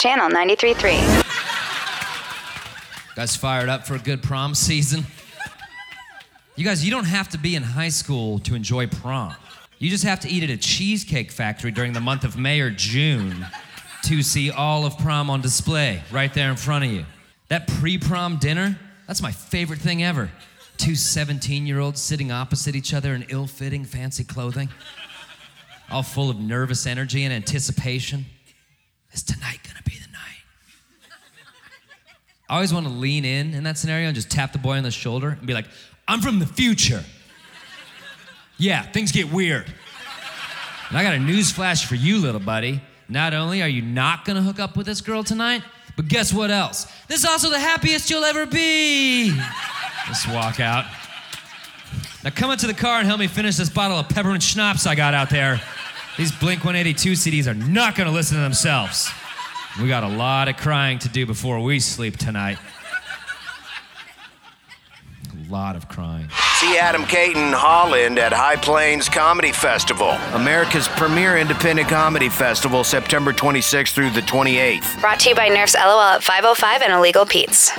Channel 93.3. Guys fired up for a good prom season? You guys, you don't have to be in high school to enjoy prom. You just have to eat at a cheesecake factory during the month of May or June to see all of prom on display right there in front of you. That pre prom dinner, that's my favorite thing ever. Two 17 year olds sitting opposite each other in ill fitting fancy clothing, all full of nervous energy and anticipation. Tonight gonna be the night? I always want to lean in in that scenario and just tap the boy on the shoulder and be like, I'm from the future. Yeah, things get weird. And I got a news flash for you, little buddy. Not only are you not gonna hook up with this girl tonight, but guess what else? This is also the happiest you'll ever be. Just walk out. Now come into the car and help me finish this bottle of peppermint schnapps I got out there. These Blink 182 CDs are not gonna listen to themselves. We got a lot of crying to do before we sleep tonight. A lot of crying. See Adam Cayton-Holland at High Plains Comedy Festival, America's premier independent comedy festival, September 26th through the 28th. Brought to you by Nerf's LOL at 505 and Illegal Pete's.